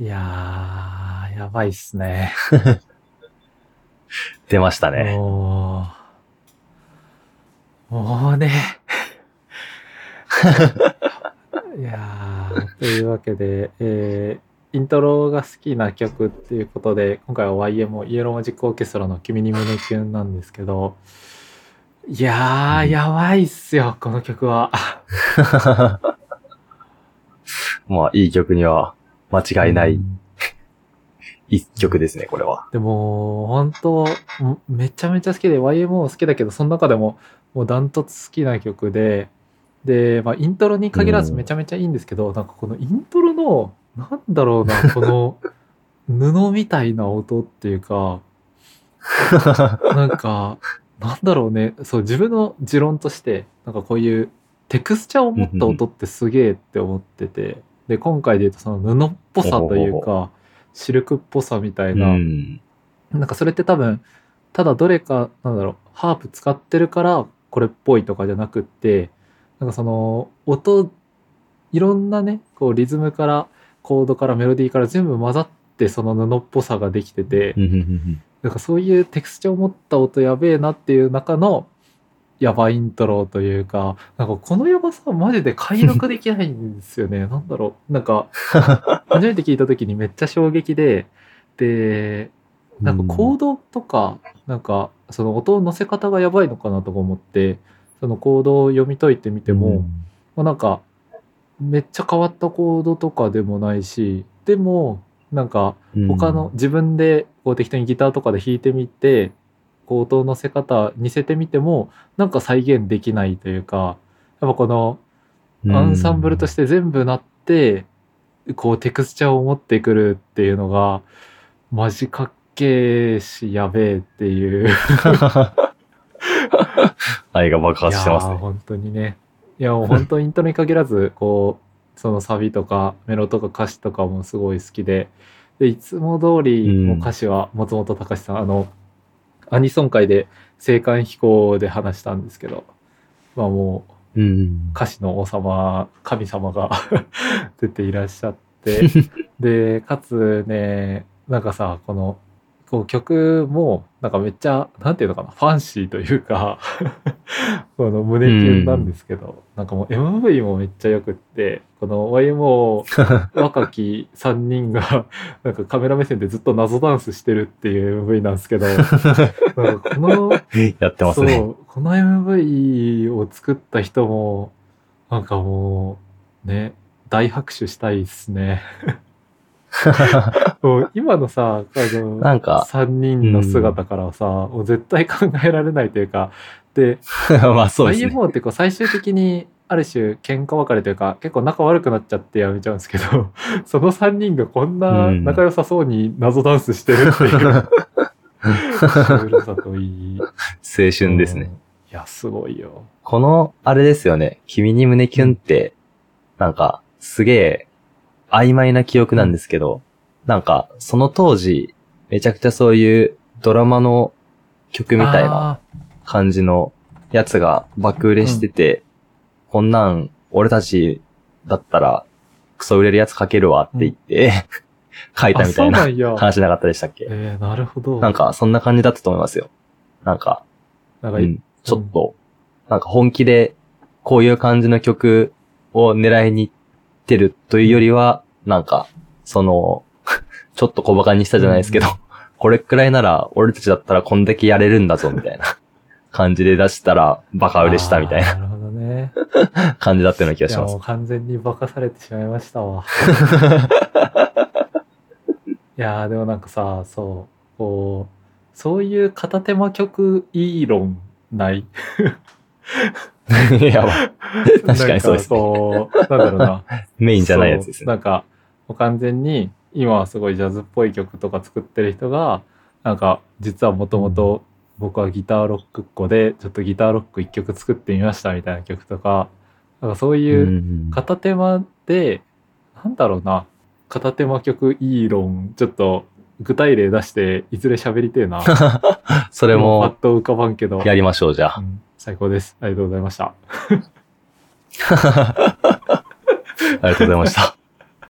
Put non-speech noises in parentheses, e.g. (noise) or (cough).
いやー、やばいっすね。(laughs) 出ましたね。もう、もうね。(laughs) いやー、というわけで、えー、イントロが好きな曲っていうことで、今回は YMO イエローマジックオーケストラの君に胸キュンなんですけど、いやー、やばいっすよ、この曲は。(laughs) まあ、いい曲には間違いないうん。一曲ですね、これは。でも、本当んめちゃめちゃ好きで、YMO 好きだけど、その中でも、もうダントツ好きな曲で、で、まあ、イントロに限らずうん。めちゃめちゃいいんですけど、なんかこのイントロの、なんだろうな、この、(laughs) 布みたいな音っていうか、なんか、なんだろうね、そう、自分の持論として、なんかこういうテクスチャーを持った音ってすげえって思ってて、で、今回で言うとその布っぽさというか、シルクっぽさみたいうな、ん。なんかそれって多分、ただどれか、なんだろう、ハープ使ってるからこれっぽいとかじゃなくって、なんかその音、いろんなね、こうリズムからコードからメロディーから全部混ざってその布っぽさができてて、なんかそういうテクスチャーを持った音やべえなっていう中のやばイントロというか、なんかこのやばさマジで解読できないんですよね。(laughs) なんだろう。なんか初めて聞いた時にめっちゃ衝撃で、で、なんかコードとか、なんかその音の乗せ方がやばいのかなとか思って、そのコードを読み解いてみても、まあ、なんかめっちゃ変わったコードとかでもないし、でもなんかうん他の、自分でこう適当にギターとかで弾いてみてこう音の乗せ方似せてみてもなんか再現できないというかやっぱこのアンサンブルとして全部なってこうテクスチャーを持ってくるっていうのがマジかっけえしやべえっていう。愛が爆発してますね。本当にね。いやもう本当イントロに限らずこうそのサビとかメロとか歌詞とかもすごい好きで。でいつも通りうん。もう歌詞は松本隆さん、あのアニソン界で青函飛行で話したんですけどまあもううん。歌詞の王様神様が (laughs) 出ていらっしゃって (laughs) でかつねなんかさこのこう曲もなんかめっちゃなんていうのかなファンシーというか (laughs) この胸キュンなんですけど、なんかもう MV もめっちゃよくってこの YMO (laughs) 若き3人がなんかカメラ目線でずっと謎ダンスしてるっていう MV なんですけど (laughs) このやってますね。そうこの MV を作った人もなんかもうね大拍手したいっすね (laughs) 今のさあのなんか、3人の姿からはさ、もう絶対考えられないというかで (laughs) まあそうですね。IMO ってこう最終的にある種喧嘩別れというか結構仲悪くなっちゃってやめちゃうんですけど (laughs) その3人がこんなうん仲良さそうに謎ダンスしてるっていうシュさといい青春ですね。うんいやすごいよこの、あれですよね。君に胸キュンって、なんか、すげえ、曖昧な記憶なんですけど、なんか、その当時、めちゃくちゃそういうドラマの曲みたいなあ感じのやつが爆売れしてて、こんなん、俺たちだったら、クソ売れるやつ書けるわって言って、(laughs) 書いーあたみたいな話なかったでしたっけ？えー、なるほど。なんか、そんな感じだったと思いますよ。なんか、なんか、うん、ちょっと、なんか本気で、こういう感じの曲を狙いに行ってるというよりは、なんか、その、(laughs) ちょっと小馬鹿にしたじゃないですけど、これくらいなら、俺たちだったらこんだけやれるんだぞ、みたいな。感じで出したら、バカ売れしたみたいな。なるほどね。感じだったような気がします。もう。完全に化かされてしまいましたわ。(laughs) いやーでもなんかさそう。こうそういう片手間曲いい論ない？(laughs) やばい。(laughs) 確かにそうですね。うなんだろうな。(laughs) メインじゃないやつですね。なんかもう完全に今はすごいジャズっぽい曲とか作ってる人がなんか実はもともと僕はギターロックっ子でちょっとギターロック一曲作ってみましたみたいな曲とかなんかそういううん片手間でなんだろうな。片手間曲いい論ちょっと具体例出していずれ喋りてえな。それパッも、と浮かばんけど。やりましょう、じゃあ。うん最高ですありがとうございましたありがとうございました。